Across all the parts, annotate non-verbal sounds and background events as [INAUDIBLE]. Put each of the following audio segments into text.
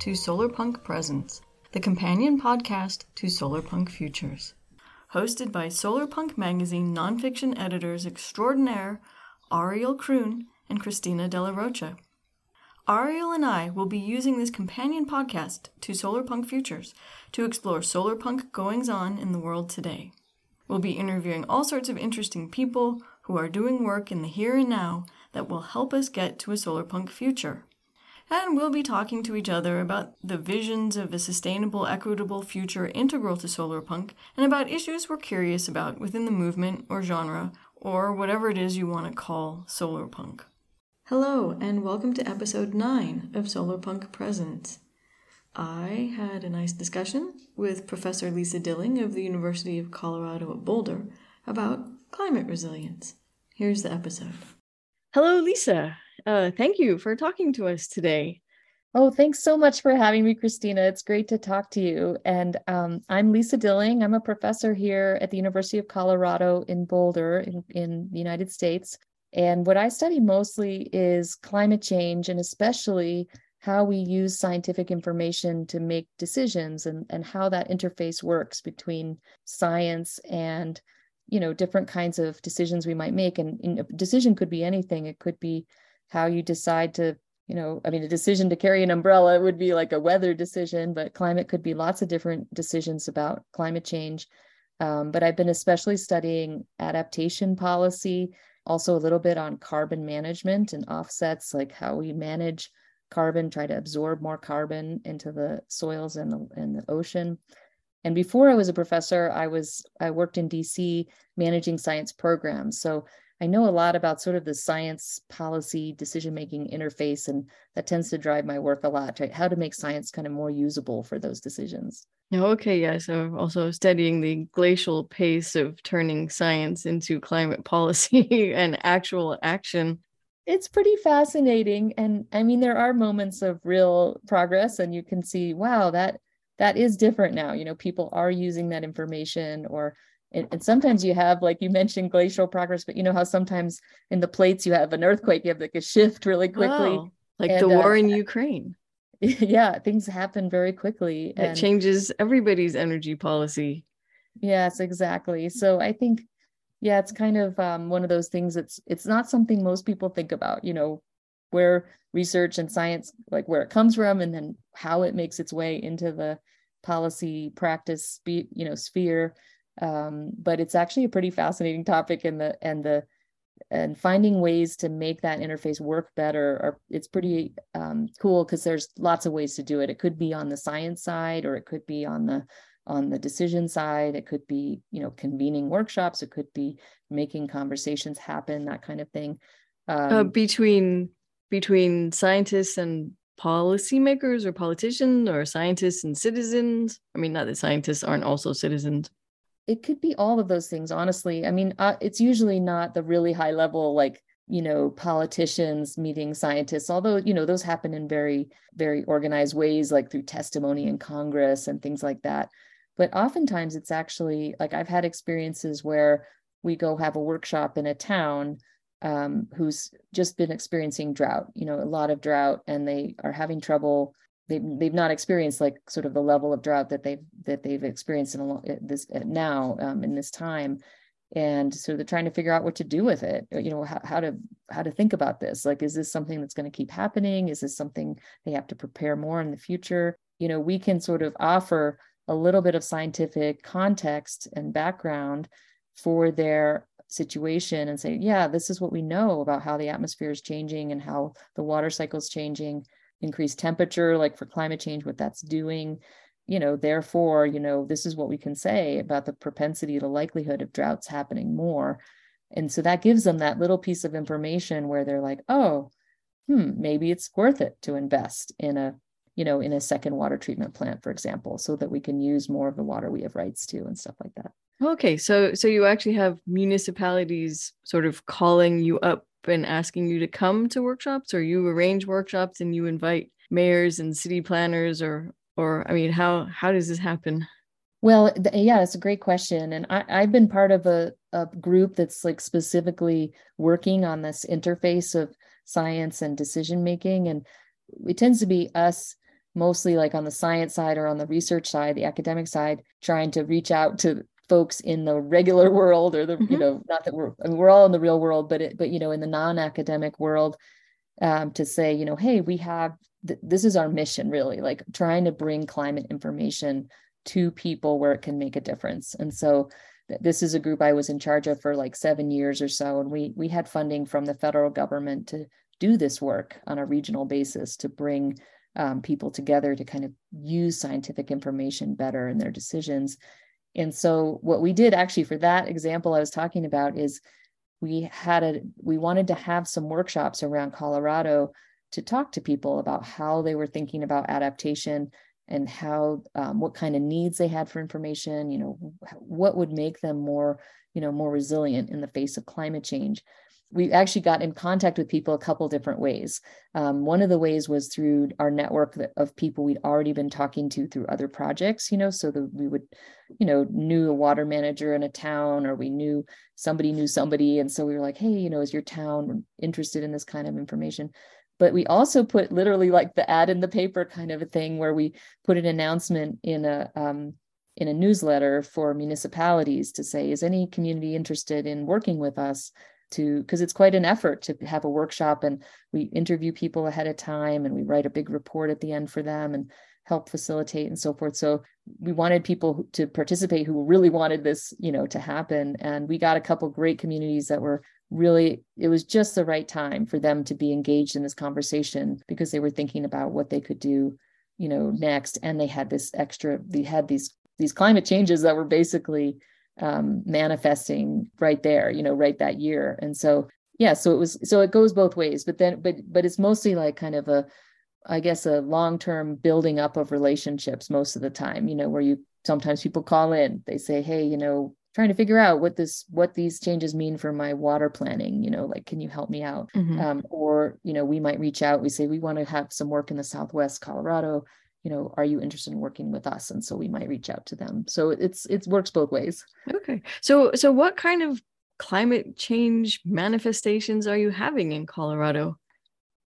To Solarpunk Presents, the companion podcast to Solarpunk Futures. Hosted by Solarpunk Magazine nonfiction editors extraordinaire Ariel Kroon and Christina De La Rocha. Ariel and I will be using this companion podcast to Solarpunk Futures to explore solarpunk goings on in the world today. We'll be interviewing all sorts of interesting people who are doing work in the here and now that will help us get to a solarpunk future. And we'll be talking to each other about the visions of a sustainable, equitable future integral to solarpunk and about issues we're curious about within the movement or genre or whatever it is you want to call solarpunk. Hello, and welcome to episode 9 of Solarpunk Presents. I had a nice discussion with Professor Lisa Dilling of the University of Colorado at Boulder about climate resilience. Here's the episode. Hello, Lisa. Uh, thank you for talking to us today. Oh, thanks so much for having me, Christina. It's great to talk to you. And um, I'm Lisa Dilling. I'm a professor here at the University of Colorado in Boulder, in, in the United States. And what I study mostly is climate change and especially how we use scientific information to make decisions and, and how that interface works between science and you know different kinds of decisions we might make and, and a decision could be anything it could be how you decide to you know i mean a decision to carry an umbrella would be like a weather decision but climate could be lots of different decisions about climate change um, but i've been especially studying adaptation policy also a little bit on carbon management and offsets, like how we manage carbon, try to absorb more carbon into the soils and the, and the ocean. And before I was a professor, I was I worked in DC managing science programs. So I know a lot about sort of the science policy decision making interface, and that tends to drive my work a lot. Right? How to make science kind of more usable for those decisions. Oh, okay, yeah. So also studying the glacial pace of turning science into climate policy [LAUGHS] and actual action. It's pretty fascinating, and I mean there are moments of real progress, and you can see, wow, that that is different now. You know, people are using that information or and, and, sometimes you have like you mentioned glacial progress but you know how sometimes in the plates you have an earthquake you have like a shift really quickly. Oh, like and, the war uh, in ukraine. [LAUGHS] Yeah things happen very quickly it changes everybody's energy policy. Yes exactly. So i think yeah it's kind of um, one of those things it's it's not something most people think about you know where research and science like where it comes from and then how it makes its way into the policy practice you know sphere um, but it's actually a pretty fascinating topic and the and the and finding ways to make that interface work better are it's pretty um, cool because there's lots of ways to do it. It could be on the science side or it could be on the on the decision side. It could be you know convening workshops. It could be making conversations happen that kind of thing. Uh, um, uh, between between scientists and policymakers or politicians or scientists and citizens. I mean not that scientists aren't also citizens it could be all of those things honestly. I mean uh, it's usually not the really high level like you know politicians meeting scientists although you know those happen in very very organized ways like through testimony in congress and things like that. But oftentimes it's actually like i've had experiences where we go have a workshop in a town um, who's just been experiencing drought you know a lot of drought and they are having trouble they've, they've not experienced like sort of the level of drought that they've that they've experienced in a this now um, in this time. And so they're trying to figure out what to do with it. You know how, how to how to think about this. Like is this something that's going to keep happening? Is this something they have to prepare more in the future? You know we can sort of offer a little bit of scientific context and background for their situation and say yeah this is what we know about how the atmosphere is changing and how the water cycle is changing increased temperature, like for climate change, what that's doing. You know, therefore, you know, this is what we can say about the propensity, the likelihood of droughts happening more. And so that gives them that little piece of information where they're like, oh, hmm, maybe it's worth it to invest in a, you know, in a second water treatment plant, for example, so that we can use more of the water we have rights to and stuff like that. Okay, so so you actually have municipalities sort of calling you up and asking you to come to workshops or you arrange workshops and you invite mayors and city planners or or i mean how how does this happen? Well th- yeah it's a great question and I, i've been part of a, a group that's like specifically working on this interface of science and decision making and it tends to be us mostly like on the science side or on the research side, the academic side, trying to reach out to folks in the regular [LAUGHS] world or the mm-hmm. you know not that we're I mean, we're all in the real world but it but you know in the non-academic world um, to say you know hey we have th- this is our mission really like trying to bring climate information to people where it can make a difference and so th- this is a group I was in charge of for like seven years or so and we we had funding from the federal government to do this work on a regional basis to bring um, people together to kind of use scientific information better in their decisions and so what we did actually for that example I was talking about is we had a we wanted to have some workshops around Colorado to talk to people about how they were thinking about adaptation and how um, what kind of needs they had for information you know what would make them more you know more resilient in the face of climate change we actually got in contact with people a couple different ways. Um, one of the ways was through our network of people we'd already been talking to through other projects, you know, so that we would, you know, knew a water manager in a town or we knew somebody knew somebody. And so we were like, hey, you know, is your town interested in this kind of information? But we also put literally like the ad in the paper kind of a thing where we put an announcement in a, um, in a newsletter for municipalities to say, is any community interested in working with us? To because it's quite an effort to have a workshop and we interview people ahead of time and we write a big report at the end for them and help facilitate and so forth. So we wanted people to participate who really wanted this you know to happen. And we got a couple great communities that were really it was just the right time for them to be engaged in this conversation because they were thinking about what they could do you know next. And they had this extra they had these these climate changes that were basically um, manifesting right there, you know, right that year. And so, yeah, so it was, so it goes both ways, but then, but, but it's mostly like kind of a, I guess, a long term building up of relationships most of the time, you know, where you sometimes people call in, they say, hey, you know, trying to figure out what this what these changes mean for my water planning you know like can you help me out mm-hmm. um, or you know we might reach out we say we want to have some work in the southwest colorado you know are you interested in working with us? And so we might reach out to them. So it's it works both ways. Okay. So so what kind of climate change manifestations are you having in colorado?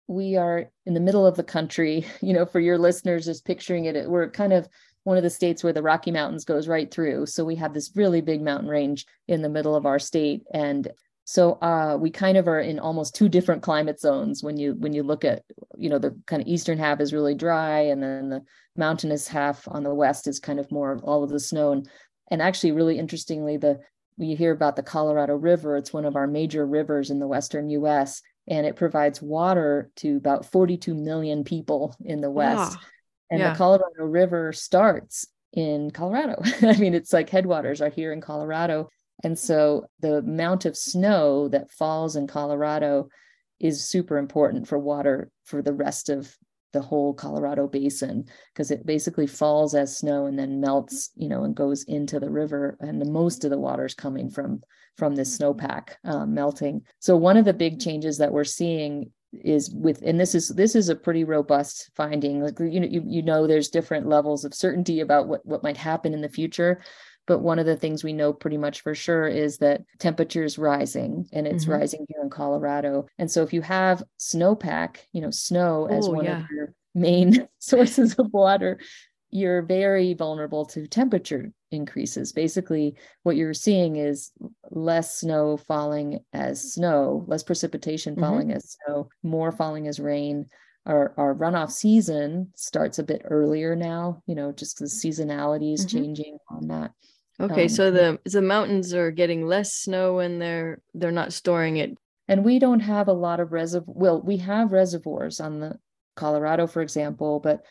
We are in the middle of the country. [LAUGHS] You know for your listeners just picturing it we're kind of one of the states where the rocky mountains goes right through. So we have this really big mountain range in the middle of our state. And so uh, we kind of are in almost two different climate zones when you when you look at you know the kind of eastern half is really dry and then the mountainous half on the west is kind of more all of the snow. And and actually really interestingly the we hear about the Colorado River it's one of our major rivers in the western US and it provides water to about 42 million people in the west. And yeah. the Colorado River starts in Colorado. [LAUGHS] I mean it's like headwaters are here in Colorado and so the amount of snow that falls in Colorado is super important for water for the rest of the whole Colorado basin because it basically falls as snow and then melts, you know, and goes into the river. And the, most of the water is coming from from this snowpack um, melting. So one of the big changes that we're seeing is with and this is this is a pretty robust finding like you know you, you know there's different levels of certainty about what what might happen in the future but one of the things we know pretty much for sure is that temperature is rising and it's mm-hmm. rising here in Colorado. And so if you have snowpack, you know, snow as one yeah. of your main [LAUGHS] sources of water, you're very vulnerable to temperature increases. Basically, what you're seeing is less snow falling as snow, less precipitation mm-hmm. falling mm-hmm. as snow, more falling as rain. Our, our runoff season starts a bit earlier now, you know, just because seasonality is mm-hmm. changing on that. Okay, um, so the the mountains are getting less snow and they're they're not storing it. And we don't have a lot of reservoir. Well, we have reservoirs on the Colorado, for example, but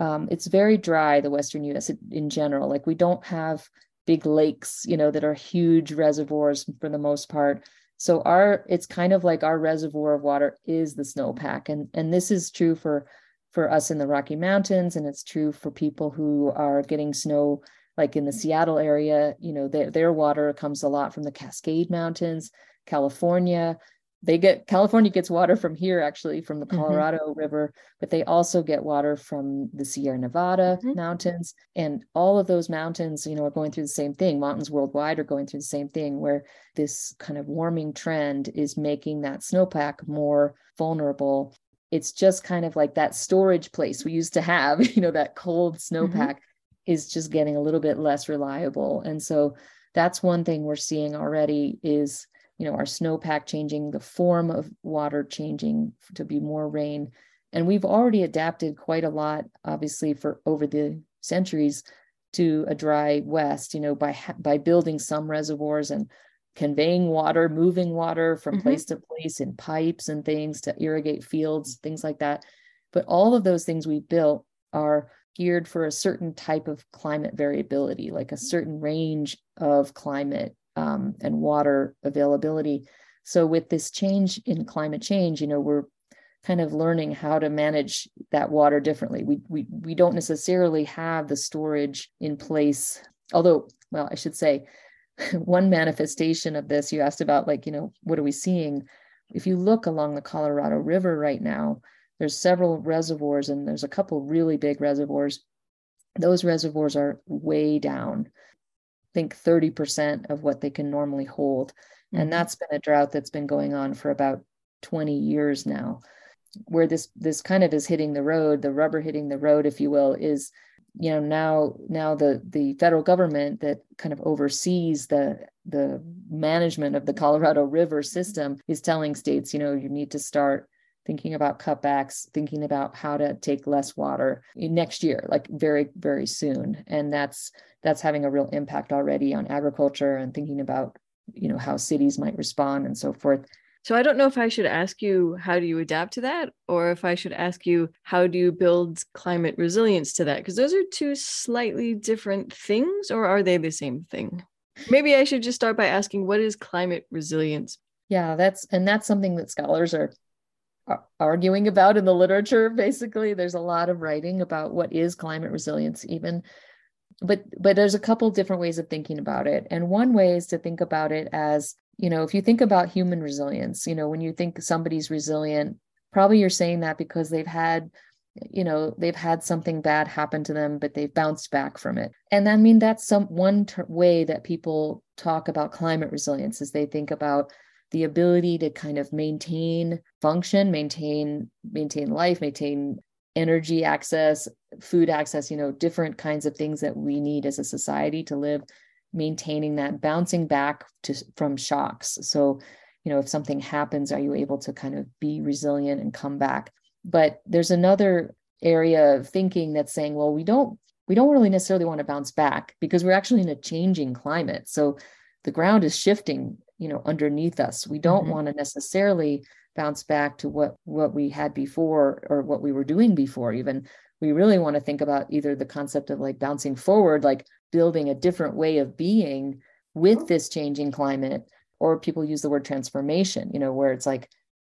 um, it's very dry. The Western U.S. in general, like we don't have big lakes, you know, that are huge reservoirs for the most part. So our it's kind of like our reservoir of water is the snowpack, and and this is true for for us in the Rocky Mountains, and it's true for people who are getting snow like in the Seattle area, you know, their, their water comes a lot from the Cascade Mountains, California. They get California gets water from here, actually, from the mm-hmm. Colorado mm-hmm. River, but they also get water from the Sierra Nevada mm-hmm. mountains. And all of those mountains, you know, are going through the same thing. Mountains worldwide are going through the same thing, where this kind of warming trend is making that snowpack more vulnerable it's just kind of like that storage place we used to have [LAUGHS] you know that cold snowpack mm-hmm. is just getting a little bit less reliable and so that's one thing we're seeing already is you know our snowpack changing the form of water changing to be more rain. And we've already adapted quite a lot obviously for over the centuries to a dry west you know by by building some reservoirs and conveying water moving water from mm-hmm. place to place in pipes and things to irrigate fields things like that. But all of those things we built are geared for a certain type of climate variability like a certain range of climate um, and water availability. So with this change in climate change, you know, we're kind of learning how to manage that water differently. We we we don't necessarily have the storage in place. Although, well, I should say, [LAUGHS] one manifestation of this you asked about, like, you know, what are we seeing? If you look along the Colorado River right now, there's several reservoirs, and there's a couple really big reservoirs. Those reservoirs are way down think 30% of what they can normally hold. Mm-hmm. And that's been a drought that's been going on for about 20 years now. Where this this kind of is hitting the road, the rubber hitting the road, if you will, is you know now now the the federal government that kind of oversees the the management of the Colorado River system is telling states, you know, you need to start thinking about cutbacks, thinking about how to take less water eh, next year, like very, very soon. And that's that's having a real impact already on agriculture and thinking about, you know, how cities might respond and so forth. So I don't know if I should ask you how do you adapt to that or if I should ask you how do you build climate resilience to that because those are two slightly different things or are they the same thing? Maybe I should just start by asking what is climate resilience? Yeah, that's and that's something that scholars are arguing about in the literature basically. There's a lot of writing about what is climate resilience even. But but there's a couple different ways of thinking about it. And one way is to think about it as you know if you think about human resilience you know when you think somebody's resilient probably you're saying that because they've had you know they've had something bad happen to them but they've bounced back from it. And i mean that's some one ter- way that people talk about climate resilience is they think about the ability to kind of maintain function maintain maintain life maintain energy access food access you know different kinds of things that we need as a society to live maintaining that bouncing back to from shocks. So you know if something happens are you able to kind of be resilient and come back? But there's another area of thinking that's saying well we don't we don't really necessarily want to bounce back because we're actually in a changing climate. So the ground is shifting you know underneath us. We don't mm-hmm. want to necessarily bounce back to what what we had before or what we were doing before even. We really want to think about either the concept of like bouncing forward like building a different way of being with this changing climate or people use the word transformation you know where it's like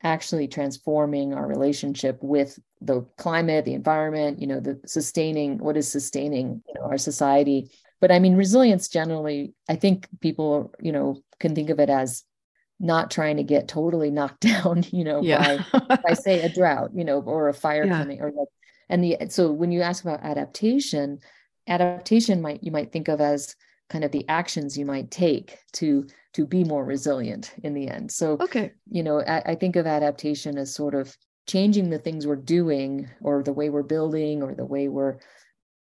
actually transforming our relationship with the climate the environment you know the sustaining what is sustaining you know our society but i mean resilience generally i think people you know can think of it as not trying to get totally [LAUGHS] knocked down you know yeah. by, by say a drought you know or a fire yeah. coming or like and the so when you ask about adaptation adaptation might you might think of as kind of the actions you might take to to be more resilient in the end so okay you know I, I think of adaptation as sort of changing the things we're doing or the way we're building or the way we're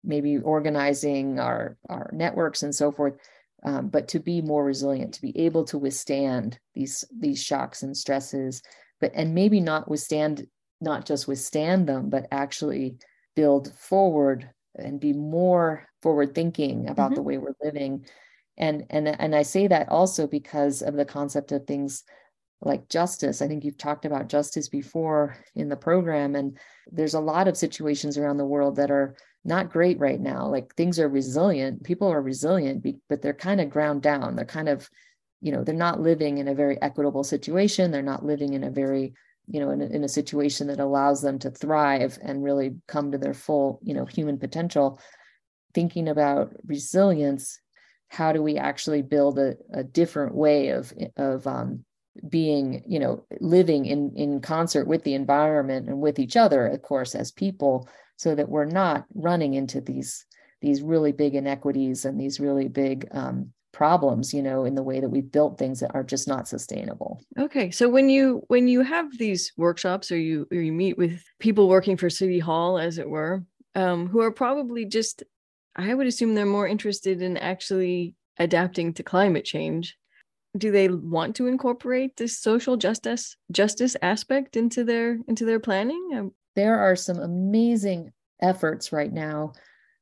maybe organizing our our networks and so forth um, but to be more resilient to be able to withstand these these shocks and stresses but and maybe not withstand not just withstand them but actually build forward and be more forward thinking about mm-hmm. the way we're living and and and i say that also because of the concept of things like justice. I think you've talked about justice before in the program, and there's a lot of situations around the world that are not great right now. Like things are resilient, people are resilient, but they're kind of ground down. They're kind of, you know, they're not living in a very equitable situation. They're not living in a very, you know, in a, in a situation that allows them to thrive and really come to their full, you know, human potential. Thinking about resilience, how do we actually build a, a different way of of um, being you know living in in concert with the environment and with each other of course as people so that we're not running into these these really big inequities and these really big um, problems you know in the way that we've built things that are just not sustainable. Okay so when you when you have these workshops or you or you meet with people working for city hall as it were um, who are probably just i would assume they're more interested in actually adapting to climate change do they want to incorporate this social justice justice aspect into their into their planning? Um, there are some amazing efforts right now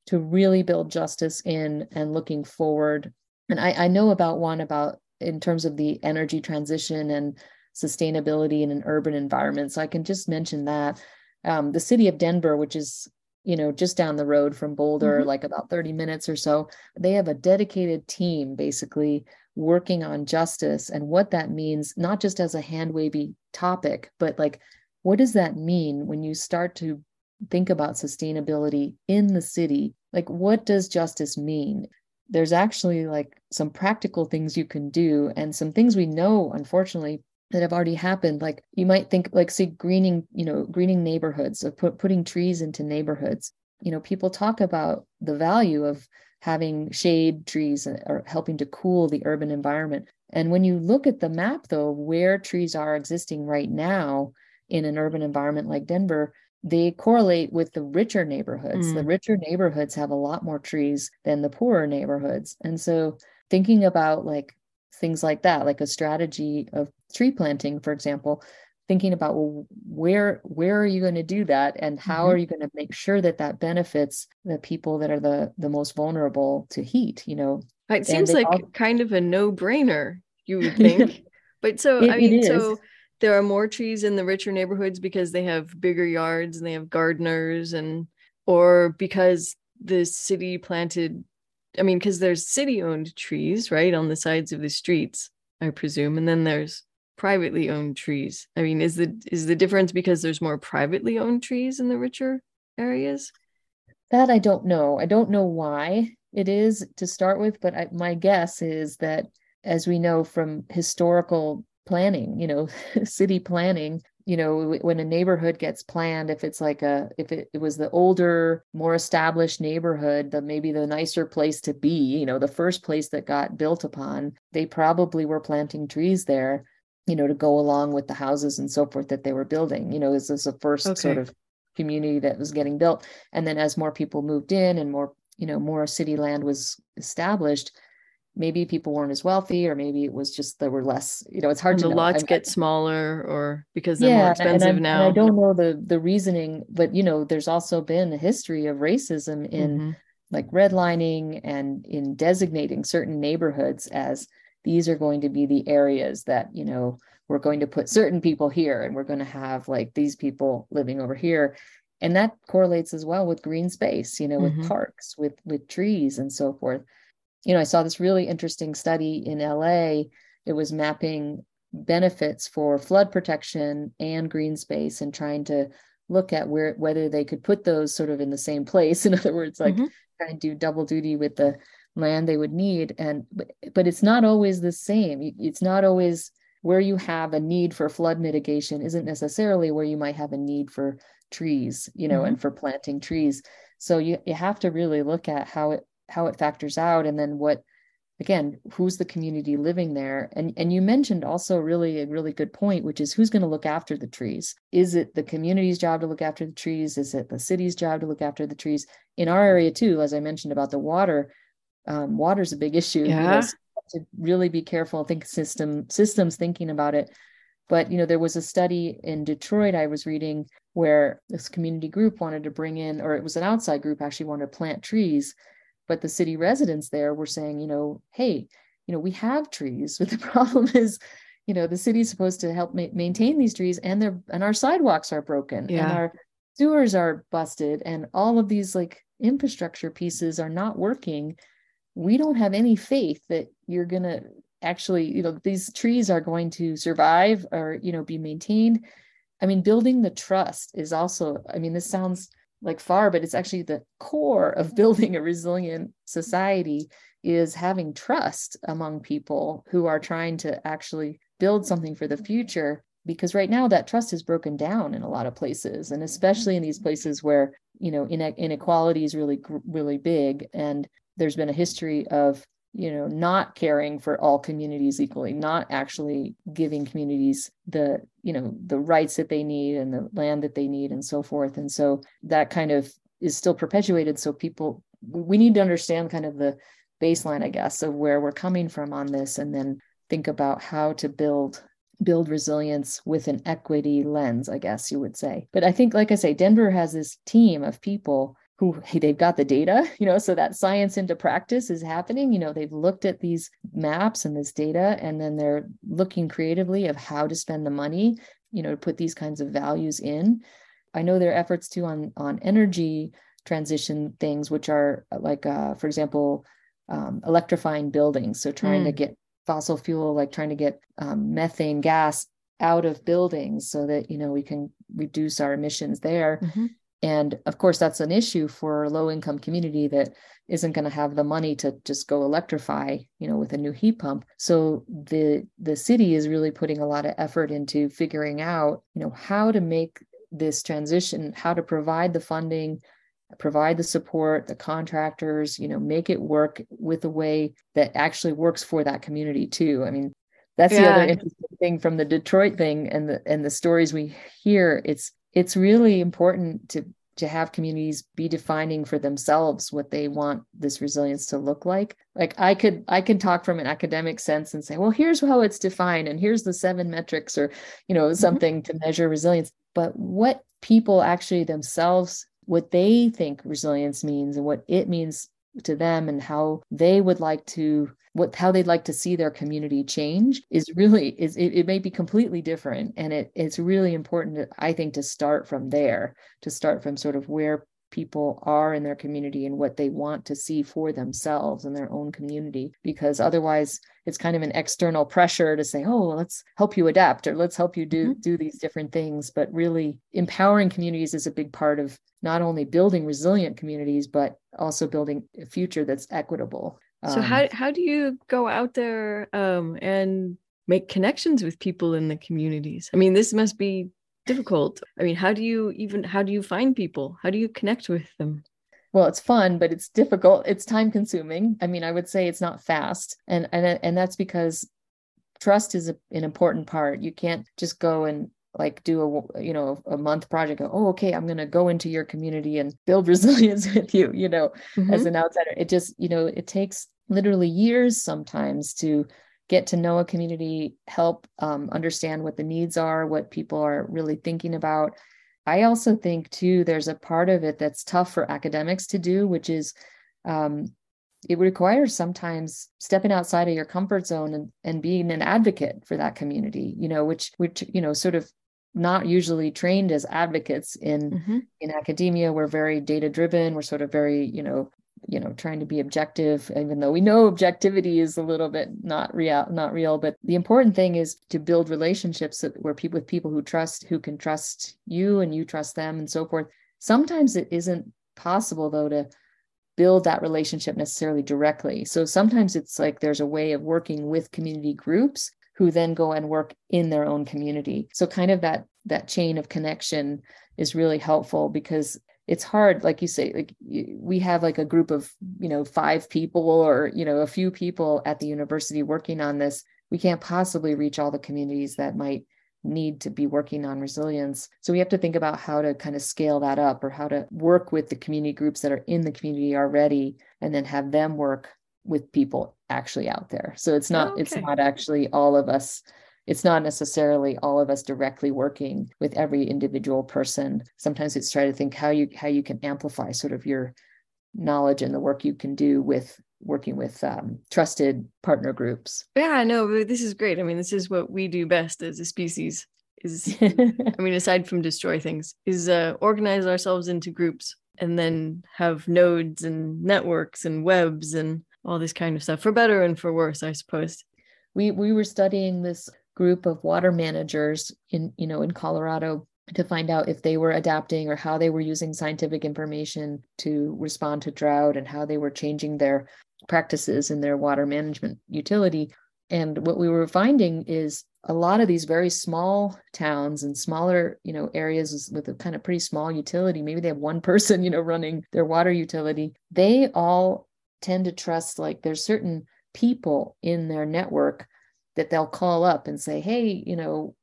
to really build justice in and looking forward and I, I know about one about in terms of the energy transition and sustainability in an urban environment. So I can just mention that. Um, the city of Denver, which is you know just down the road from Boulder, mm-hmm. like about 30 minutes or so, they have a dedicated team basically working on justice and what that means, not just as a hand wavy topic, but like what does that mean when you start to think about sustainability in the city? Like, what does justice mean? there's actually like some practical things you can do and some things we know unfortunately that have already happened like you might think like see greening you know greening neighborhoods of put, putting trees into neighborhoods you know people talk about the value of having shade trees or helping to cool the urban environment and when you look at the map though where trees are existing right now in an urban environment like denver they correlate with the richer neighborhoods. Mm. The richer neighborhoods have a lot more trees than the poorer neighborhoods. And so thinking about like things like that, like a strategy of tree planting, for example, thinking about well, where where are you going to do that and how mm-hmm. are you going to make sure that that benefits the people that are the the most vulnerable to heat you know it seems like all... kind of a no-brainer you would [LAUGHS] think but so it, i mean so there are more trees in the richer neighborhoods because they have bigger yards and they have gardeners and or because the city planted i mean because there's city owned trees right on the sides of the streets i presume and then there's privately owned trees. I mean is the is the difference because there's more privately owned trees in the richer areas? That i don't know. I don't know why it is to start with but I, my guess is that as we know from historical planning you know [LAUGHS] city planning you know when a neighborhood gets planned if it's like a if it, it, was the older more established neighborhood the maybe the nicer place to be you know the first place that got built upon they probably were planting trees there you know to go along with the houses and so forth that they were building you know this is the first okay. sort of community that was getting built and then as more people moved in and more you know more city land was established maybe people weren't as wealthy or maybe it was just there were less you know it's hard and to the know. lots I get smaller or because they're yeah, more expensive now and i don't know the the reasoning but you know there's also been a history of racism in mm-hmm. like redlining and in designating certain neighborhoods as these are going to be the areas that you know we're going to put certain people here and we're going to have like these people living over here and that correlates as well with green space you know with mm-hmm. parks with with trees and so forth you know, I saw this really interesting study in LA. It was mapping benefits for flood protection and green space and trying to look at where whether they could put those sort of in the same place. [LAUGHS] In other words, like mm-hmm. trying to do double duty with the land they would need. And but, but it's not always the same. It's not always where you have a need for flood mitigation isn't necessarily where you might have a need for trees, you know, mm-hmm. and for planting trees. So you, you have to really look at how it how it factors out. And then what again who's the community living there? And and you mentioned also really a really good point which is who's going to look after the trees? Is it the community's job to look after the trees? Is it the city's job to look after the trees? In our area too as i mentioned about the water um, water's a big issue. Yeah. You know, so to really be careful think system systems thinking about it. But you know there was a study in detroit i was reading where this community group wanted to bring in or it was an outside group actually wanted to plant trees but the city residents there were saying you know hey you know we have trees [LAUGHS] but the problem is you know the city's supposed to help ma- maintain these trees and their and our sidewalks are broken yeah. and our sewers are busted and all of these like infrastructure pieces are not working we don't have any faith that you're going to actually you know these trees are going to survive or you know be maintained i mean building the trust is also i mean this sounds like far, but it's actually the core of mm-hmm. building a resilient society is having trust among people who are trying to actually build something for the mm-hmm. future because right now that trust is broken down in a lot of places and mm-hmm. especially in these places where you know inequality is really really big and there's been a history of you know not caring for all communities equally not actually giving communities the you know the rights that they need and the land that they need and so forth. And so that kind of is still perpetuated. So people we need to understand kind of the baseline i guess of where we're coming from on this and then think about how to build build resilience with an equity lens i guess you would say. But i think like i say denver has this team of people who hey, they've got the data you know so that science into practice is happening you know they've looked at these maps and this data and then they're looking creatively of how to spend the money you know to put these kinds of values in i know there are efforts too on on energy transition things which are like uh, for example um, electrifying buildings so trying mm. to get fossil fuel like trying to get um, methane gas out of buildings so that you know we can reduce our emissions there mm-hmm. And of course that's an issue for a low income community that isn't going to have the money to just go electrify you know with a new heat pump. So the the city is really putting a lot of effort into figuring out you know how to make this transition how to provide the funding provide the support the contractors you know make it work with a way that actually works for that community too. I mean that's yeah. the other interesting thing from the detroit thing and the and the stories we hear. It's it's really important to to have communities be defining for themselves what they want this resilience to look like like i could i can talk from an academic sense and say well here's how it's defined and here's the seven metrics or you know mm-hmm. something mm-hmm. to measure resilience but what people actually themselves what they think resilience means and what it means to them and how they would like to what how they'd like to see their community change is really is it, it may be completely different. And it it's really important i think to start from there to start from sort of where people are in their community and what they want to see for themselves in their own community. Because otherwise it's kind of an external pressure to say oh let's help you adapt or let's help you do mm-hmm. do these different things. But really empowering communities is a big part of not only building resilient communities but also building a future that's equitable. So um, how how do you go out there um, and make connections with people in the communities? I mean this must be difficult. I mean how do you even how do you find people? How do you connect with them? Well it's fun but it's difficult. It's time consuming. I mean i would say it's not fast and and and that's because trust is a, an important part. You can't just go and like do a you know a month project go, oh okay i'm going to go into your community and build [LAUGHS] resilience with you you know mm-hmm. as an outsider. It just you know it takes literally years sometimes to get to know a community, help um, understand what the needs are, what people are really thinking about. I also think, too, there's a part of it that's tough for academics to do, which is um, it requires sometimes stepping outside of your comfort zone and, and being an advocate for that community, you know, which, which, you know, sort of not usually trained as advocates in mm-hmm. in academia we're very data driven we're sort of very you know you know trying to be objective even though we know objectivity is a little bit not real not real but the important thing is to build relationships where people with people who trust who can trust you and you trust them and so forth. Sometimes it isn't possible though to build that relationship necessarily directly. So sometimes it's like there's a way of working with community groups who then go and work in their own community. So kind of that that chain of connection is really helpful because it's hard like you say like we have like a group of you know five people or you know a few people at the university working on this. We can't possibly reach all the communities that might need to be working on resilience. So we have to think about how to kind of scale that up or how to work with the community groups that are in the community already and then have them work with people actually out there. So it's not okay. it's not actually all of us it's not necessarily all of us directly working with every individual person. Sometimes it's try to think how you how you can amplify sort of your knowledge and the work you can do with working with um, trusted partner groups. Yeah no this is great. I mean this is what we do best as a species is [LAUGHS] i mean aside from destroy things is uh, organize ourselves into groups and then have nodes and networks and webs and all this kind of stuff for better and for worse i suppose. We we were studying this group of water managers in you know in Colorado to find out if they were adapting or how they were using scientific information to respond to drought and how they were changing their practices in their water management utility. And what we were finding is a lot of these very small towns and smaller you know areas with a kind of pretty small utility maybe they have one [LAUGHS] person you know running their water utility they all tend to trust like there's certain people in their network that they'll call up and say, hey, you know,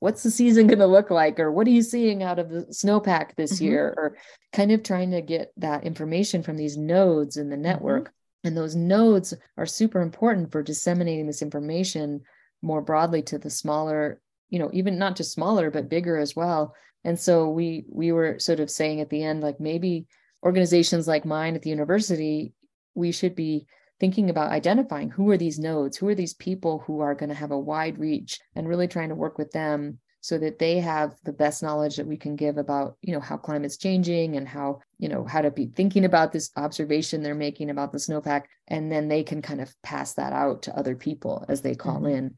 what's the season going to look like? Or what are you seeing out of the snowpack this mm-hmm. year? Or kind of trying to get that information from these nodes in the mm-hmm. network. Mm-hmm. And those nodes are super important for disseminating this information more broadly to the smaller, you know, even not just smaller, but bigger as well. And so we we were sort of saying at the end, like maybe organizations like mine at the university, we should be thinking about identifying who are these nodes, who are these people who are going to have a wide reach and really trying to work with them so that they have the best knowledge that we can give about you know how climate's changing and how you know how to be thinking about this observation they're making about the snowpack and then they can kind of pass that out to other people as they call mm-hmm. in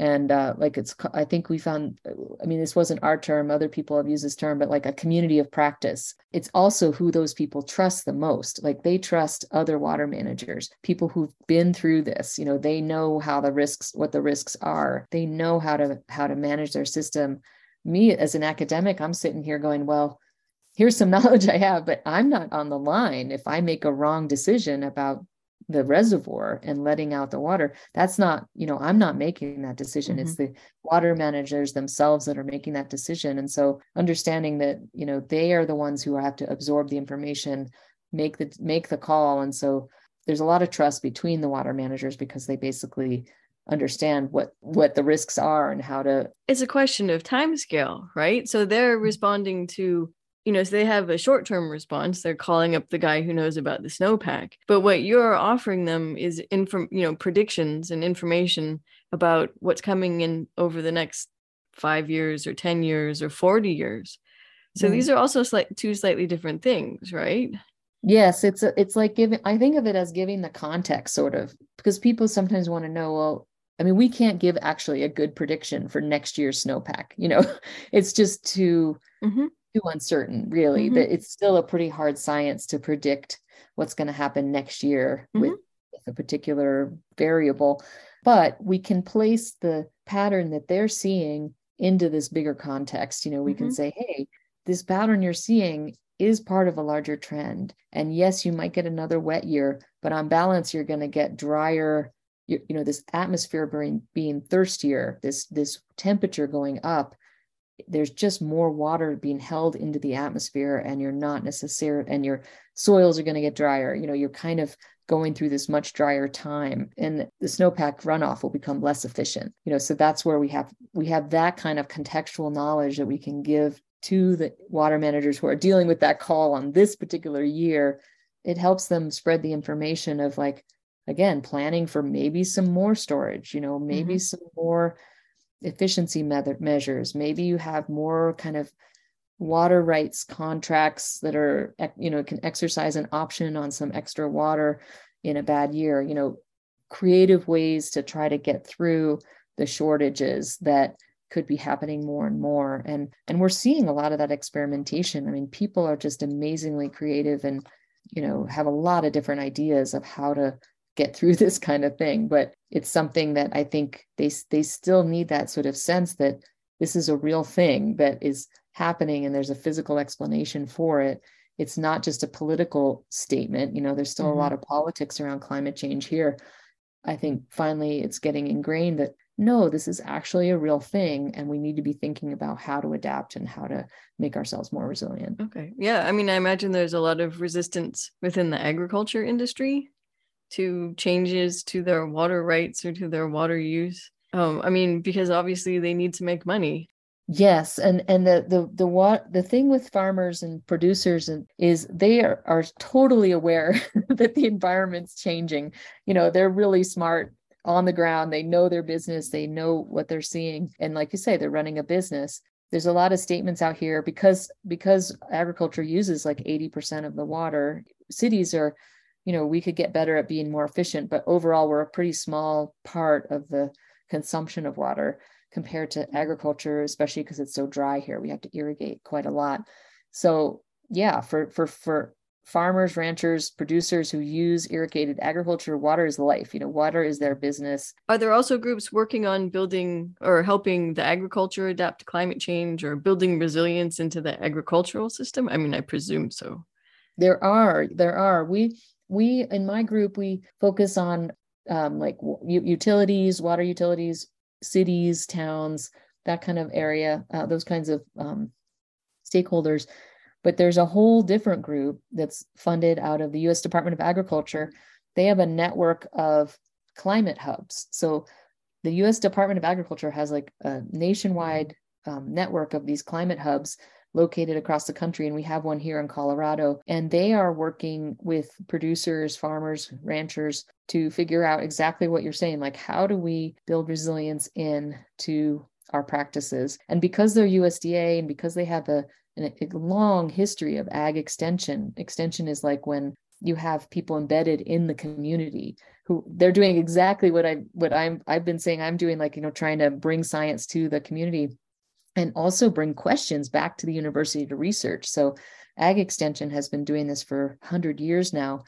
and uh, like it's i think we found i mean this wasn't our term other people have used this term but like a community of practice. It's also who those people trust the most. Like they trust other water managers people who've been through this. You know they know how the risks what the risks are. They know how to how to manage their system. Me as an academic i'm sitting here going well here's some [LAUGHS] knowledge i have but i'm not on the line if i make a wrong decision about the reservoir and letting out the water that's not you know i'm not making that decision mm-hmm. it's the water managers themselves that are making that decision and so understanding that you know they are the ones who have to absorb the information make the make the call and so there's a lot of trust between the water managers because they basically understand what what the risks are and how to it's a question of time scale right so they're mm-hmm. responding to you know, so they have a short term response. They're calling up the guy who knows about the snowpack. But what you're offering them is inform, you know, predictions and information about what's coming in over the next five years or 10 years or 40 years. So mm. these are also slight, two slightly different things, right? Yes, it's a, it's like giving. I think of it as giving the context, sort of, because people sometimes want to know. Well, I mean, we can't give actually a good prediction for next year's snowpack. You know, [LAUGHS] it's just too mm-hmm too uncertain, really. Mm-hmm. That it's still a pretty hard science to predict what's going to happen next year mm-hmm. with, with a particular variable. But we can place the pattern that they're seeing into this bigger context. You know, we mm-hmm. can say, hey, this pattern you're seeing is part of a larger trend. And yes, you might get another wet year, but on balance, you're going to get drier. You, you know, this atmosphere being, being thirstier, this this temperature going up there's just more water being held into the atmosphere and you're not necessarily and your soils are going to get drier. You know you're kind of going through this much drier time and the snowpack runoff will become less efficient. You know so that's where we have we have that kind of contextual knowledge that we can give to the water managers who are dealing with that call on this particular year. It helps them spread the information of like again planning for maybe some more storage you know maybe mm-hmm. some more efficiency measures. Maybe you have more kind of water rights contracts that are you know can exercise an option on some extra water in a bad year. You know creative ways to try to get through the shortages that could be happening more and more. And and we're seeing a lot of that experimentation. I mean people are just amazingly creative and you know have a lot of different ideas of how to get through [LAUGHS] this kind of thing but it's something that i think they they still need that sort of sense that this is a real thing that is happening and there's a physical explanation for it it's not just a political statement you know there's still mm-hmm. a lot of politics around climate change here i think finally it's getting ingrained that no, this is actually a real thing, and we need to be thinking about how to adapt and how to make ourselves more resilient. Okay. Yeah. I mean, I imagine there's a lot of resistance within the agriculture industry to changes to their water rights or to their water use? Um, I mean, because obviously they need to make money. Yes, and and the the the what the thing with farmers and producers and is they are are totally aware [LAUGHS] that the environment's changing. You know, they're really smart on the ground. They know their business. They know what they're seeing, and like you say, they're running a business. There's a lot of statements out here because because agriculture uses like 80% of the water. Cities are you know we could get better at being more efficient but overall we're a pretty small part of the consumption of water compared to agriculture especially because it's so dry here. We have to irrigate quite a lot. So yeah for for for farmers ranchers producers who use irrigated agriculture water is life you know water is their business. Are there also groups working on building or helping the agriculture adapt to climate change or building resilience into the agricultural system? I mean i presume so. There are there are. We we in my group we focus on um, like utilities, water utilities, cities, towns, that kind of area, uh, those kinds of um, stakeholders. But there's a whole different group that's funded out of the US Department of Agriculture. They have a network of climate hubs. So the US Department of Agriculture has like a nationwide um, network of these climate hubs located across the country. And we have one here in Colorado. And they are working with producers, farmers, ranchers to figure out exactly what you're saying. Like, how do we build resilience in to our practices? And because they're USDA and because they have a, a long history of ag extension, extension is like when you have people embedded in the community who they're doing exactly what I what I'm I've been saying I'm doing like you know trying to bring science to the community and also bring questions back to the university to research. So ag extension has been doing this for 100 years now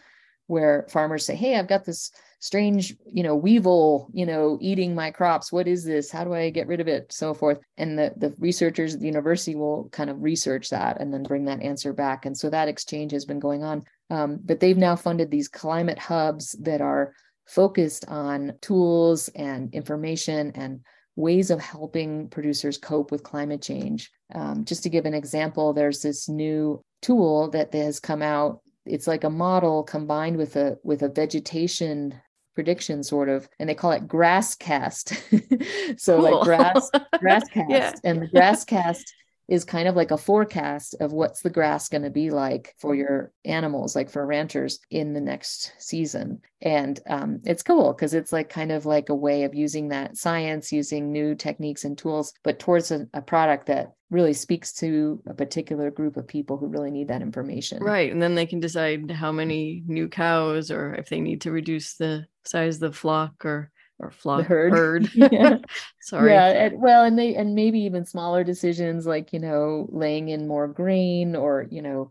where farmers say, "Hey, I've got this strange, you know, weevil, you know, eating my crops. What is this? How do I get rid of it?" so forth. And the the researchers at the university will kind of research that and then bring that answer back. And so that exchange has been going on. Um, but they've now funded these climate hubs that are focused on tools and information and ways of helping producers cope with climate change. Um, just to give an example, there's this new tool that has come out. It's like a model combined with a with a vegetation prediction sort of and they call it GrassCast [LAUGHS] so cool. like grass [LAUGHS] GrassCast yeah. and the GrassCast is kind of like a forecast of what's the grass going to be like for your animals, like for ranchers in the next season. And um, it's cool because it's like kind of like a way of using that science, using new techniques and tools, but towards a, a product that really speaks to a particular group of people who really need that information. Right. And then they can decide how many new cows or if they need to reduce the size of the flock or or flock the herd. herd. [LAUGHS] yeah. [LAUGHS] Sorry. Yeah. And, well, and they and maybe even smaller decisions like you know laying in more grain or you know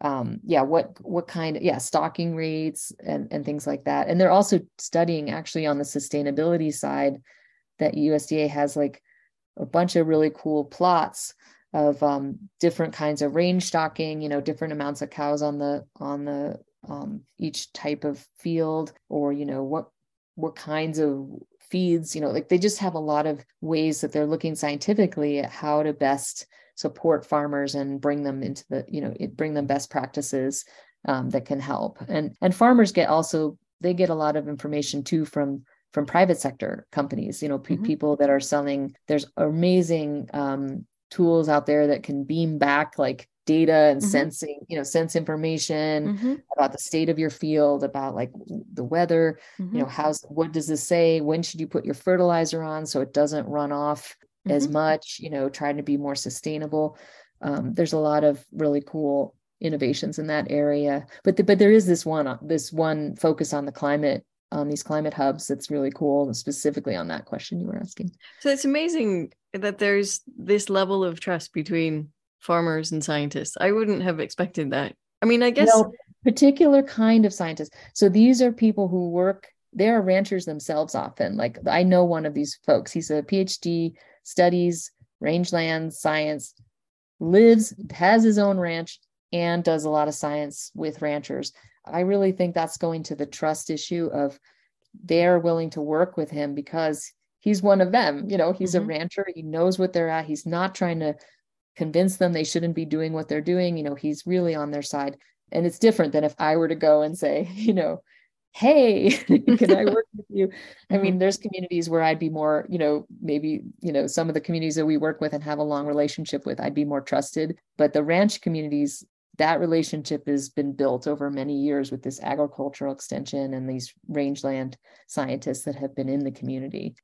um yeah what what kind of yeah stocking rates and and things like that and they're also studying actually on the sustainability side that USDA has like a bunch of really cool plots of um, different kinds of range stocking you know different amounts of cows on the on the um, each type of field or you know what what kinds of feeds, you know, like they just have a lot of ways that they're looking scientifically at how to best support farmers and bring them into the, you know, bring them best practices um, that can help. And and farmers get also they get a lot of information too from from private sector companies. You know, pe- mm-hmm. people that are selling. There's amazing um, tools out there that can beam back like data and mm-hmm. sensing you know sense information mm-hmm. about the state of your field about like the weather mm-hmm. you know how's what does this say when should you put your fertilizer on so it doesn't run off as mm-hmm. much you know trying to be more sustainable um, there's a lot of really cool innovations in that area but the, but there is this one this one focus on the climate on these climate hubs that's really cool specifically on that question you were asking so it's amazing that there's this level of trust between farmers and scientists. I wouldn't have expected that. I mean, I guess no, particular kind of scientists. So these are people who work, they are ranchers themselves often. Like I know one of these folks, he's a PhD, studies rangeland science, lives, has his own ranch, and does a lot of science with ranchers. I really think that's going to the trust issue of they're willing to work with him because he's one of them. You know, he's mm-hmm. a rancher, he knows what they're at. He's not trying to convince them they shouldn't be doing what they're doing. You know, he's really on their side. And it's different than if I were to go and say, [LAUGHS] you know, hey, [LAUGHS] can I [LAUGHS] work with you? I mean, mm-hmm. there's communities where I'd be more, you know, maybe, you know, some of the communities that we work with and have a long relationship with, I'd be more trusted. But the ranch communities, that relationship has been built over many years with this agricultural extension and these rangeland scientists that have been in the community.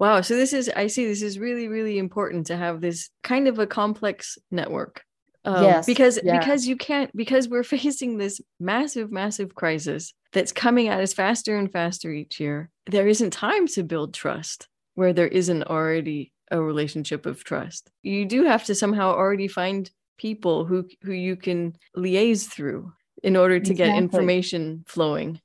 Wow. So this is, I see this is really, really important to have this kind of a complex network. Um, yes. Because, yeah. because you can't, because we're [LAUGHS] facing this massive, massive crisis that's coming at us faster and faster each year. There isn't time to build trust where there isn't already a relationship of trust. You do have to somehow already find people who, who you can liaise through in order to exactly. get information flowing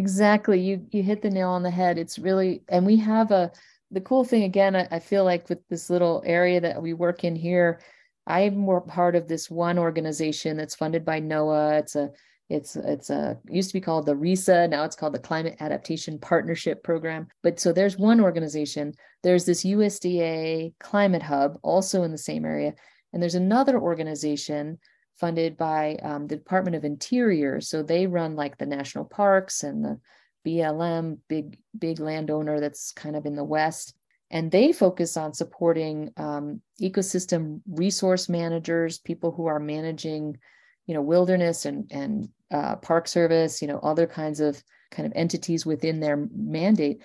exactly you you hit the nail on the head it's really and we have a the cool thing again I, I, feel like with this little area that we work in here I'm more part of this one organization that's funded by NOAA. It's a it's it's a used to be called the RISA, now it's called the Climate Adaptation Partnership Program. But so there's one organization. There's this USDA Climate Hub, also in the same area, and there's another organization funded by um, the Department of Interior. So they run like the national parks and the BLM, big big landowner that's kind of in the west, and they focus on supporting um, ecosystem resource managers, people who are managing, you know, wilderness and and uh, park service, you know, other kinds of kind of entities within their mandate.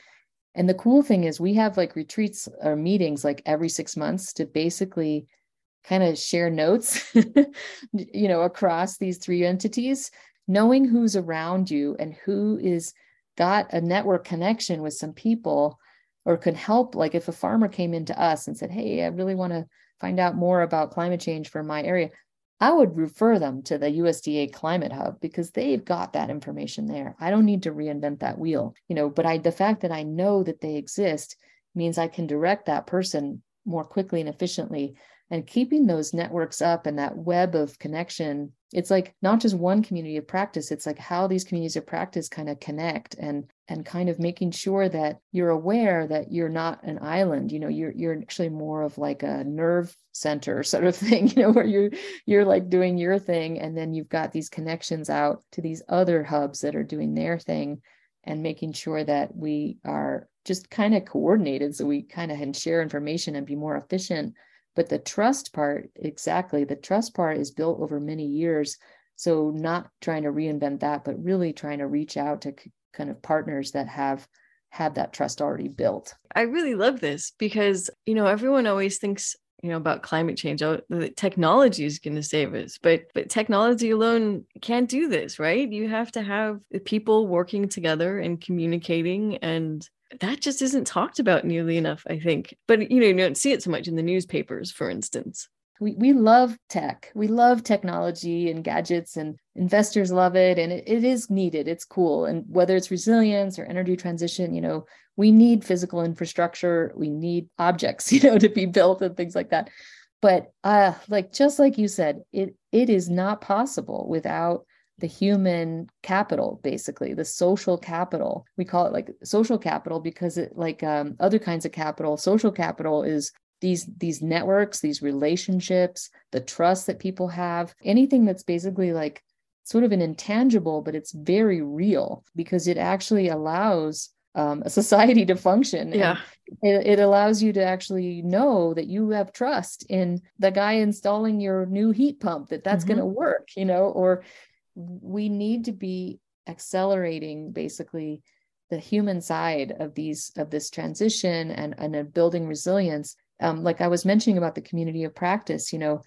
And the cool thing is we have like retreats or meetings like every six months to basically kind of share notes, [LAUGHS] you know, across these three entities, knowing who's around you and who is got a network connection with some people or could help. Like if a farmer came into us and said, Hey, I really want to find out more about climate change for my area, I would refer them to the USDA Climate Hub because they've got that information there. I don't need to reinvent that wheel, you know, but I the fact that I know that they exist means I can direct that person more quickly and efficiently and keeping those networks up and that web of connection it's like not just one community of practice it's like how these communities of practice kind of connect and and kind of making sure that you're aware that you're not an island you know you're you're actually more of like a nerve center sort of [LAUGHS] thing you know where you're you're like doing your thing and then you've got these connections out to these other hubs that are doing their thing and making sure that we are just kind of coordinated so we kind of can share information and be more efficient but the trust part, exactly, the trust part is built over many years. So not trying to reinvent that, but really trying to reach out to kind of partners that have had that trust already built. I really love this because, you know, everyone always thinks you know about climate change oh the technology is going to save us but but technology alone can't do this right you have to have people working together and communicating and that just isn't talked about nearly enough, I think. But you know, you don't see it so much in the newspapers, for instance. We, we love tech. We love technology and gadgets, and investors love it. And it, it is needed. It's cool. And whether it's resilience or energy transition, you know, we need physical infrastructure. We need objects, [LAUGHS] you know, to be built and things like that. But uh, like just like you said, it it is not possible without the human capital basically the social capital we call it like social capital because it like um, other kinds of capital social capital is these these networks these relationships the trust that people have anything that's basically like sort of an intangible but it's very real because it actually allows um, a [LAUGHS] society to function yeah it, it allows you to actually know that you have trust in the guy installing your new heat pump that that's mm-hmm. going to work you know or we need to be accelerating basically the human side of these of this transition and and building resilience um, like i was mentioning about the community of practice you know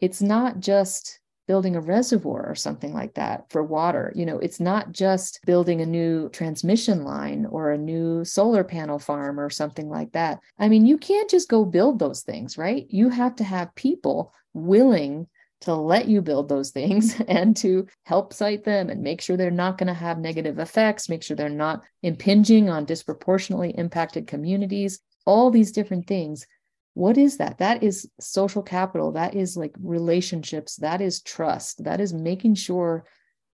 it's not just building a reservoir or something like that for water. You know it's not just building a new transmission line or a new solar panel farm or something like that. I mean you can't just go build those things right? You have to have people willing to let you build those things [LAUGHS] and to help site them and make sure they're not going to have negative effects, make sure they're not impinging on disproportionately impacted communities, all these different things. What is that? That is social capital. That is like relationships. That is trust. That is making sure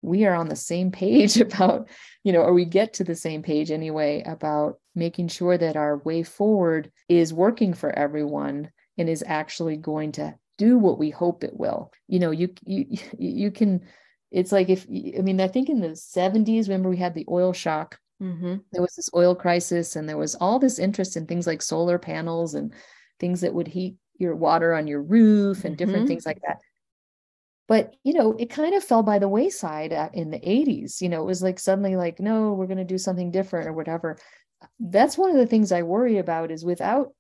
we are on the same page [LAUGHS] about, you know, or we get to the same page anyway about making sure that our way forward is working for everyone and is actually going to do what we hope it will you know you you [LAUGHS] you can it's like if i mean i think in the 70s remember we had the oil shock mm-hmm. there was this oil crisis and there was all this interest in things like solar panels and things that would heat your water on your roof and different mm-hmm. things like that but you know it kind of fell by the wayside in the 80s you know it was like suddenly like no we're going to do something different or whatever that's one of the things i worry about is without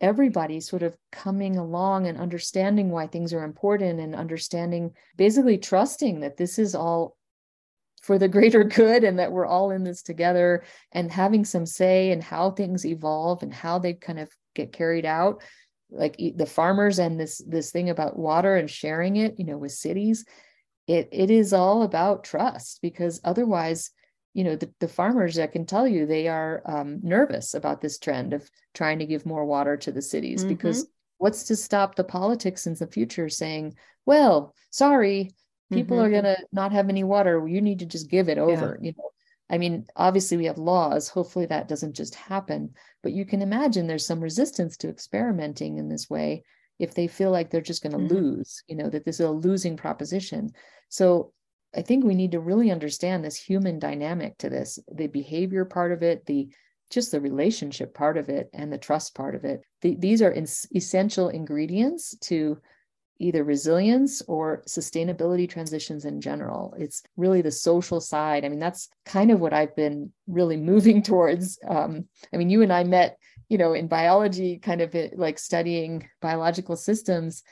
everybody sort of coming along and understanding why things are important and understanding basically trusting that this is all for the greater good and that we're all in this together and having some say in how things evolve and how they kind of get carried out like the farmers and this this thing about water and sharing it you know with cities it it is all about trust because otherwise you know the, the farmers i can tell you they are um, nervous about this trend of trying to give more water to the cities mm-hmm. because what's to stop the politics in the future saying well sorry people mm-hmm. are going to not have any water you need to just give it over yeah. you know i mean obviously we have laws hopefully that doesn't just happen but you can imagine there's some resistance to experimenting in this way if they feel like they're just going to mm-hmm. lose you know that this is a losing proposition so i think we need to really understand this human dynamic to this the behavior part of it the just the relationship part of it and the trust part of it the, these are in, essential ingredients to either resilience or sustainability transitions in general. It's really the social side. I mean, that's kind of what I've been really [LAUGHS] moving towards. Um, I mean, you and I met, you know, in biology, kind of like studying biological systems.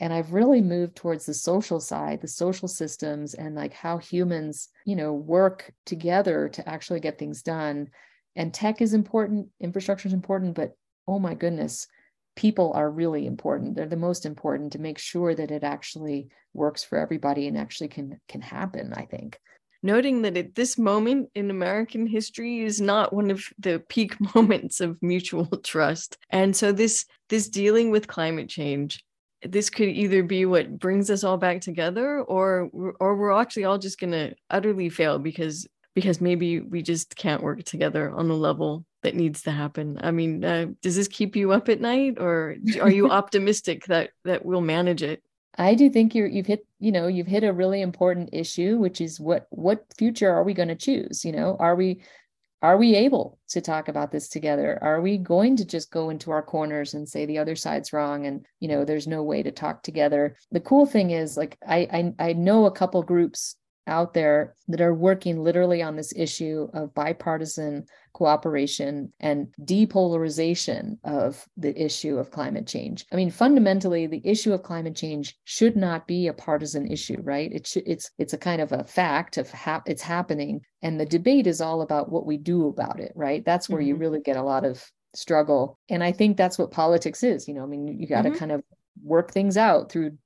And I've really moved towards the social side, the social systems, and like how humans, you know, work together to actually get things done. And tech is important, infrastructure is important, but oh my goodness, people are really important. They're the most important to make sure that it actually works for everybody and actually can can happen i think. Noting that at this moment in american history is not one of the peak [LAUGHS] moments of mutual trust. And so this this dealing with climate change this could either be what brings us all back together or or we're actually all just going to utterly fail because because maybe we just can't work together on the level that needs to happen. I mean, uh, does this keep you up at night, or are you [LAUGHS] optimistic that that we'll manage it? I do think you're you've hit you know you've hit a really important issue, which is what what future are we going to choose? You know, are we are we able to talk about this together? Are we going to just go into our corners and say the other side's wrong and you know there's no way to talk together? The cool thing is like I I, I know a couple groups out there that are working literally on this issue of bipartisan cooperation and depolarization of the issue of climate change. I mean, fundamentally, the issue of climate change should not be a partisan issue, right? It should, it's it's a kind of a fact of ha- it's happening, and the debate is all about what we do about it, right? That's where mm-hmm. you really get a lot of struggle, and I think that's what politics is. You know, I mean, you got to mm-hmm. kind of work things out through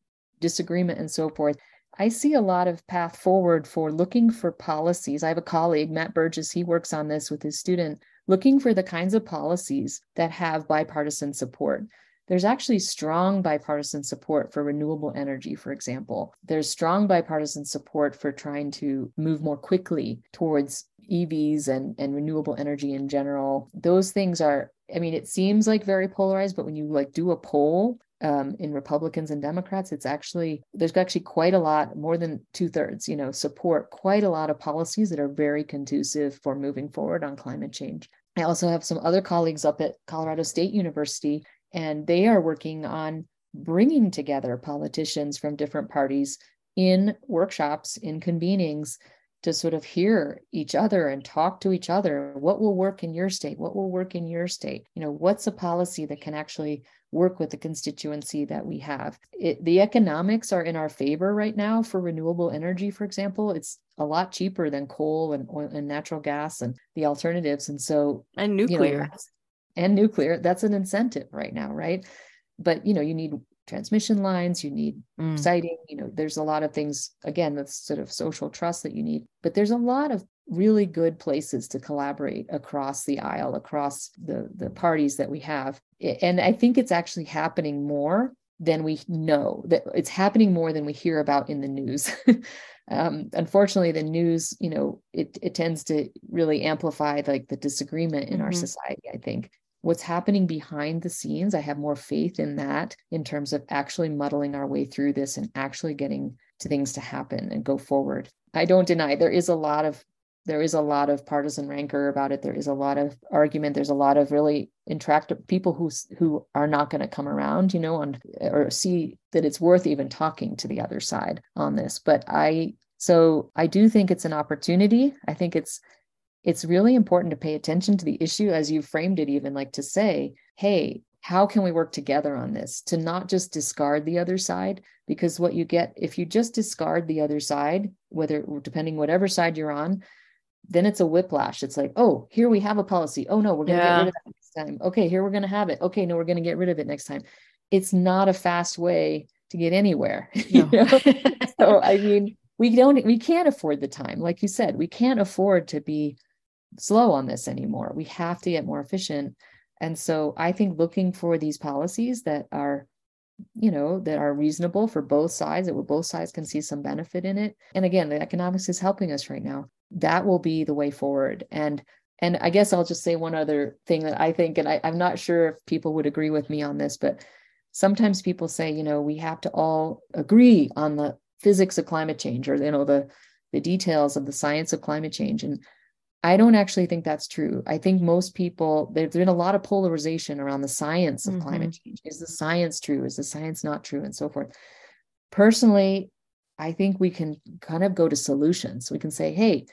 disagreement and so forth I see a lot of path forward for looking for policies. I have a colleague, Matt Burgess, he works on this with his student, looking for the kinds of policies that have bipartisan support. There's actually strong bipartisan support for renewable energy, for example. There's strong bipartisan support for trying to move more quickly towards EVs and, and renewable energy in general. Those things are, I mean, it seems like very polarized, but when you like do a poll, um, in Republicans and Democrats, it's actually there's actually quite a lot, more than two thirds, you know, support quite a lot of policies that are very conducive for moving forward on climate change. I also have some other colleagues up at Colorado State University, and they are working on bringing together politicians from different parties in workshops, in convenings to sort of hear each other and talk to each other. What will work in your state? What will work in your state? You know, what's a policy that can actually work with the constituency that we have. It, the economics are in our favor right now for renewable energy, for example. It's a lot cheaper than coal and oil and natural gas and the alternatives. And so, and nuclear. You know, and nuclear, that's an incentive right now, right? But, you know, you need transmission lines, you need mm. you know, there's a lot of things, again, the sort of social trust that you need. But there's a lot of really good places to collaborate across the aisle, across the, the parties that we have. And I think it's actually happening more than we know that it's happening more than we hear about in the news. [LAUGHS] um, unfortunately, the news, you know, it, it tends to really amplify like the disagreement in mm-hmm. our society, I think. What's happening behind the scenes, I have more faith in that in terms of actually muddling our way through this and actually getting to things to happen and go forward. I don't deny there is a lot of there is a lot of partisan rancor about it. There is a lot of argument. There's a lot of really intractable people who who are not going to come around, you know, on or see that it's worth even talking to the other side on this. But I so I do think it's an opportunity. I think it's it's really important to pay attention to the issue as you framed it, even like to say, hey, how can we work together on this to not just discard the other side because what you get if you just discard the other side whether depending whatever side you're on then it's a whiplash. It's like, oh, here we have a policy. Oh no, we're going to yeah. get rid of that next time. Okay, here we're going to have it. Okay, no, we're going to get rid of it next time. It's not a fast way to get anywhere. [LAUGHS] No. so I mean, we don't, we can't afford the time. Like you said, we can't afford to be slow on this anymore. We have to get more efficient. And so I think looking for these policies that are you know that are reasonable for both sides that where both sides can see some benefit in it and again the economics is helping us right now that will be the way forward and and i guess i'll just say one other thing that i think and I, i'm not sure if people would agree with me on this but sometimes people say you know we have to all agree on the physics of climate change or you know the the details of the science of climate change and I don't actually think that's true. I think most people, there's been a lot of polarization around the science of mm-hmm. climate change. Is the science true? Is the science not true? And so forth. Personally, I think we can kind of go to solutions. We can say, hey,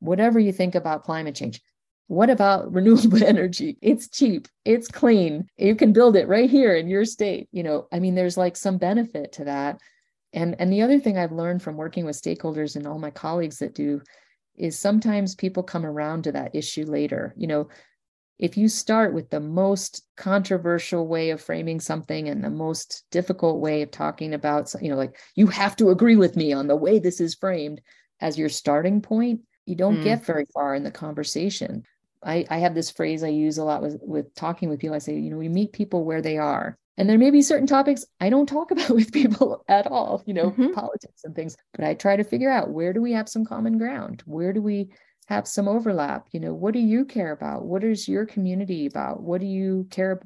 whatever you think about climate change, what about [LAUGHS] renewable energy? It's cheap, it's clean. You can build it right here in your state. You know, I mean, there's like some benefit to that. And and the other thing I've learned from working with stakeholders and all my colleagues that do is sometimes people come around to that issue later. You know, if you start with the most controversial way of framing something and the most difficult way of talking about, you know, like you have to agree with me on the way this is framed as your starting point, you don't mm. get very far in the conversation. I, I have this phrase I use a lot with, with talking with people. I say, you know, we meet people where they are. And there may be certain topics I don't talk [LAUGHS] about with people at all, you know, mm-hmm. politics and things, but I try to figure out where do we have some common ground? Where do we have some overlap? You know, what do you care about? What is your community about? What do you care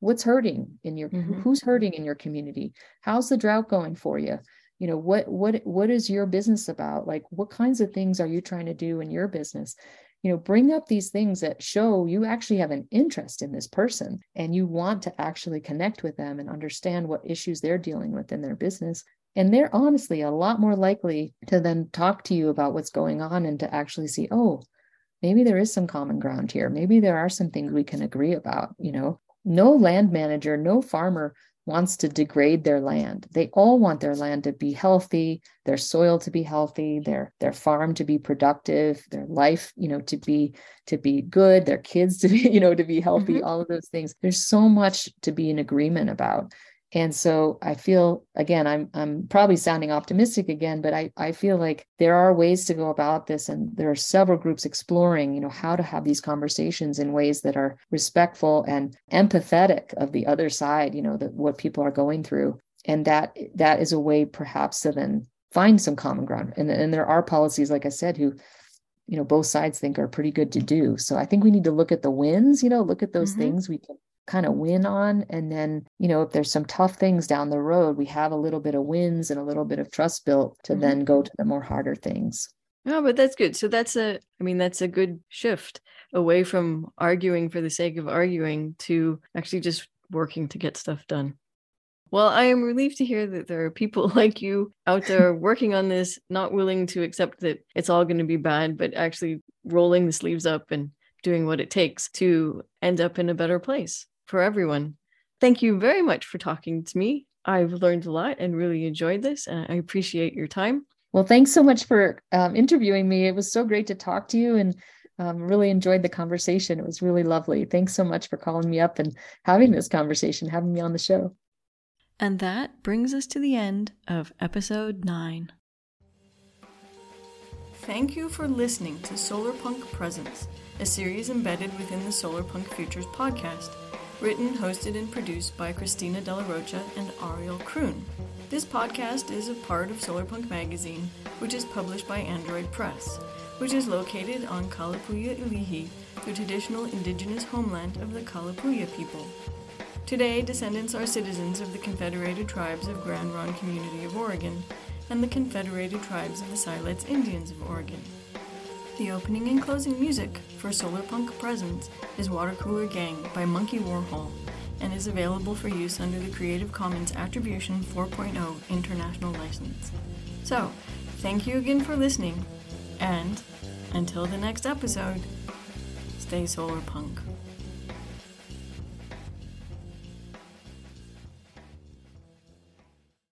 what's hurting in your mm-hmm. who's hurting in your community? How's the drought going for you? You know, what what what is your business about? Like what kinds of things are you trying to do in your business? You know bring up these things that show you actually have an interest in this person and you want to actually connect with them and understand what issues they're dealing with in their business. And they're honestly a lot more likely to then talk to you about what's going on and to actually see oh maybe there is some common ground here. Maybe there are some things we can agree about you know. No land manager no farmer wants to degrade their land. They all want their land to be healthy, their soil to be healthy, their their farm to be productive, their life, you know, to be to be good, their kids [LAUGHS] to be, you know, to be healthy, mm-hmm. all of those things. There's so much to be in agreement about and so i feel again i'm i'm probably sounding optimistic again but i i feel like there are ways to go about this and there are several groups exploring you know how to have these conversations in ways that are respectful and empathetic of the other side you know that what people are going through. And that that is a way perhaps to then find some common ground. And, and there are policies like i said who you know both sides think are pretty good to do. So i think we need to look at the wins you know look at those mm-hmm. things we can kind of win on. And then, you know, if there's some tough things down the road, we have a little bit of wins and a little bit of trust built to mm-hmm. then go to the more harder things. No, but that's good. So that's a, I mean, that's a good shift away from arguing for the sake of arguing to actually just working to get stuff done. Well, I am relieved to hear that there are people [LAUGHS] like you out there [LAUGHS] working on this, not willing to accept that it's all going to be bad, but actually rolling the sleeves up and doing what it takes to end up in a better place for everyone. Thank you very much for talking to me. I've learned a lot and really enjoyed this, and I appreciate your time. Well, thanks so much for um, interviewing me. It was so great to talk to you and um, really enjoyed the conversation. It was really lovely. Thanks so much for calling me up and having this conversation, having me on the show. And that brings us to the end of episode nine. Thank you for listening to Solarpunk Presents, a series embedded within the Solarpunk Futures podcast. Written, hosted, and produced by Christina De La Rocha and Ariel Kroon. This podcast is a part of Solarpunk Magazine, which is published by Android Press, which is located on Kalapuya Ilihi, the traditional indigenous homeland of the Kalapuya people. Today, descendants are citizens of the Confederated Tribes of Grand Ronde Community of Oregon and the Confederated Tribes of the Siletz Indians of Oregon. The opening and closing music for Solarpunk Presents is Water Cooler Gang by Monkey Warhol and is available for use under the Creative Commons Attribution 4.0 International License. So, thank you again for listening, and until the next episode, stay solar punk.